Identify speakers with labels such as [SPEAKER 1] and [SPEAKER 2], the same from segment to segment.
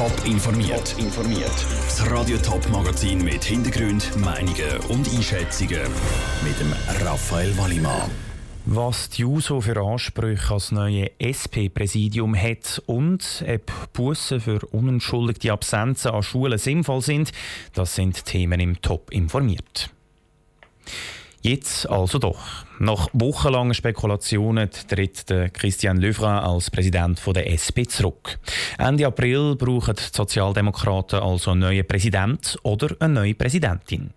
[SPEAKER 1] Top informiert. informiert. Das Radio Top Magazin mit Hintergrund, Meinungen und Einschätzungen mit dem Raphael Wallimann.
[SPEAKER 2] Was die JUSO für Ansprüche als neue SP-Präsidium hat und ob Bussen für unentschuldigte Absenzen an Schulen sinnvoll sind, das sind Themen im Top informiert. Jetzt also doch. Nach wochenlangen Spekulationen tritt Christian Löwra als Präsident der SP zurück. Ende April brauchen die Sozialdemokraten also einen neuen Präsident oder eine neue Präsidentin.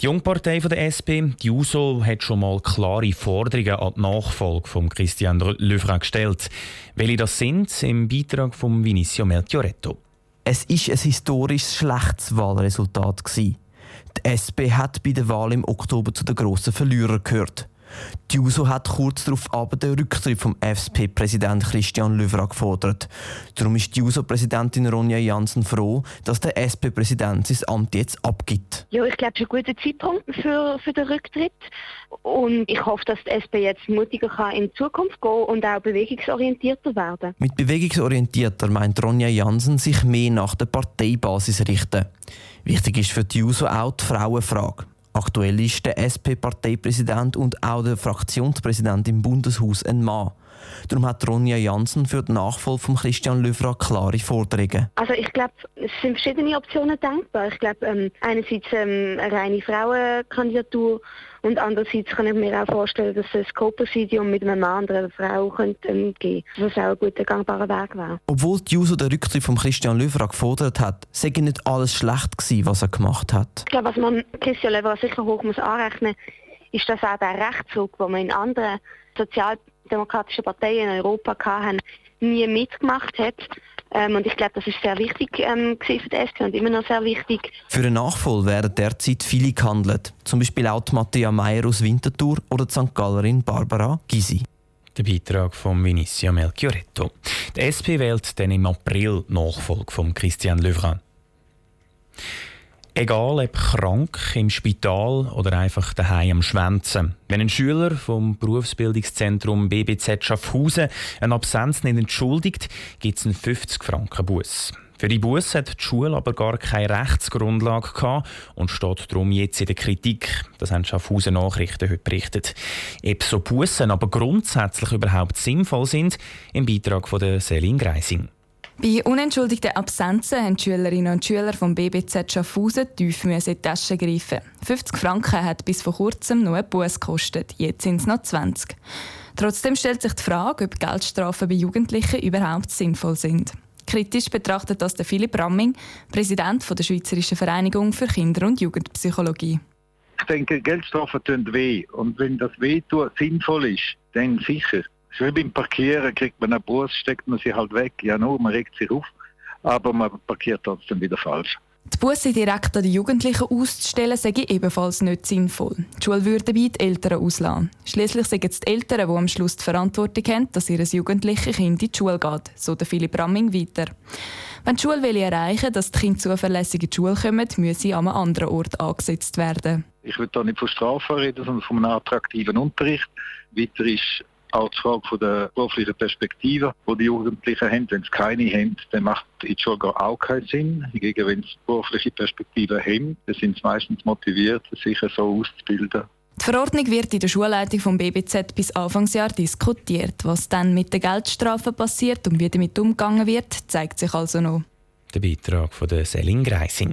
[SPEAKER 2] Die Jungpartei der SP, die USO, hat schon mal klare Forderungen an die Nachfolge von Christian Löwra gestellt. Welche das sind, im Beitrag von Vinicio Melchioretto.
[SPEAKER 3] Es ist ein historisch schlechtes Wahlresultat gewesen. Die SP hat bei der Wahl im Oktober zu den grossen Verlierern gehört. Die JUSO hat kurz darauf aber den Rücktritt vom FSP-Präsident Christian Löwra gefordert. Darum ist die JUSO-Präsidentin Ronja Jansen froh, dass der SP-Präsident sein Amt jetzt abgibt.
[SPEAKER 4] Ja, ich glaube, es ist ein guter Zeitpunkt für, für den Rücktritt. Und ich hoffe, dass die SP jetzt mutiger kann in Zukunft gehen und auch bewegungsorientierter werden.
[SPEAKER 3] Mit bewegungsorientierter meint Ronja Jansen sich mehr nach der Parteibasis richten. Wichtig ist für die JUSO auch die Frauenfrage. Aktuell ist der SP-Parteipräsident und auch der Fraktionspräsident im Bundeshaus ein Mann. Darum hat Ronja Jansen für die Nachfolge von Christian Löwra klare Forderungen.
[SPEAKER 4] Also ich glaube, es sind verschiedene Optionen denkbar. Ich glaube, ähm, einerseits ähm, eine reine Frauenkandidatur und andererseits kann ich mir auch vorstellen, dass es ein Co-Präsidium mit einem Mann oder einer Frau könnte, ähm, geben könnte, was auch ein guter gangbarer Weg wäre.
[SPEAKER 3] Obwohl die Juso den Rücktritt von Christian Löwra gefordert hat, sei nicht alles schlecht gewesen, was er gemacht hat.
[SPEAKER 4] Ich glaube, was man Christian Löwra sicher hoch muss anrechnen muss, ist, dass auch der Rechtszug, den man in anderen sozialdemokratischen Parteien in Europa hatten, nie mitgemacht hat. Ähm, und ich glaube, das ist sehr wichtig ähm, für die SP und immer noch sehr wichtig.
[SPEAKER 3] Für den Nachfolger werden derzeit viele gehandelt. Zum Beispiel auch Matthäa Meyer aus Winterthur oder die St. Gallerin Barbara Gysi.
[SPEAKER 2] Der Beitrag von Vinicio Melchioretto. Die SP wählt dann im April Nachfolge von Christian Löwran. Egal ob krank, im Spital oder einfach daheim am Schwänzen. Wenn ein Schüler vom Berufsbildungszentrum BBZ Schaffhausen eine Absenz nicht entschuldigt, gibt es einen 50 Franken Bus. Für die Bus hat die Schule aber gar keine Rechtsgrundlage gehabt und steht darum jetzt in der Kritik. Das haben Schaffhausen Nachrichten heute berichtet. Ob so Bussen aber grundsätzlich überhaupt sinnvoll sind, im Beitrag von der Selin Greising.
[SPEAKER 5] Bei unentschuldigten Absenzen haben die Schülerinnen und Schüler vom BBZ Schaffhausen tief in die Tasche greifen. 50 Franken hat bis vor kurzem nur ein Bus gekostet, jetzt sind es noch 20. Trotzdem stellt sich die Frage, ob Geldstrafen bei Jugendlichen überhaupt sinnvoll sind. Kritisch betrachtet das der Philipp Ramming, Präsident der Schweizerischen Vereinigung für Kinder- und Jugendpsychologie.
[SPEAKER 6] Ich denke, Geldstrafen tun weh. Und wenn das Wehtun sinnvoll ist, dann sicher. Wie beim Parkieren kriegt man einen Bus, steckt man sich halt weg. Ja, nur, man regt sich auf, aber man parkiert trotzdem wieder falsch.
[SPEAKER 5] Die Busse direkt an die Jugendlichen auszustellen, sage ich ebenfalls nicht sinnvoll. Die Schule würde dabei die Eltern auslassen. Schließlich sind es die Eltern, die am Schluss die Verantwortung haben, dass ihr jugendliches Kind in die Schule geht, so der Philipp Ramming weiter. Wenn die Schule will erreichen dass die Kinder zuverlässig in die Schule kommen, müssen sie an einem anderen Ort angesetzt werden.
[SPEAKER 6] Ich will hier nicht von Strafen reden, sondern von einem attraktiven Unterricht. Weiter ist die Frage von der beruflichen Perspektive, die die Jugendlichen haben. Wenn sie keine haben, dann macht die Schule auch keinen Sinn. Hingegen, wenn sie berufliche Perspektive haben, dann sind sie meistens motiviert, sich so auszubilden.
[SPEAKER 5] Die Verordnung wird in der Schulleitung vom BBZ bis Anfangsjahr diskutiert. Was dann mit den Geldstrafen passiert und wie damit umgegangen wird, zeigt sich also noch.
[SPEAKER 2] Der Beitrag von der Selin Greising.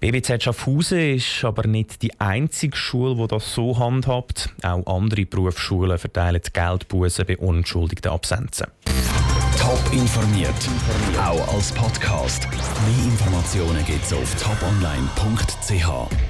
[SPEAKER 2] BBZ Schaffhausen ist aber nicht die einzige Schule, die das so handhabt. Auch andere Berufsschulen verteilen Geldbußen bei unentschuldigten Absenzen.
[SPEAKER 1] Top informiert, auch als Podcast. Mehr Informationen gibt es auf toponline.ch.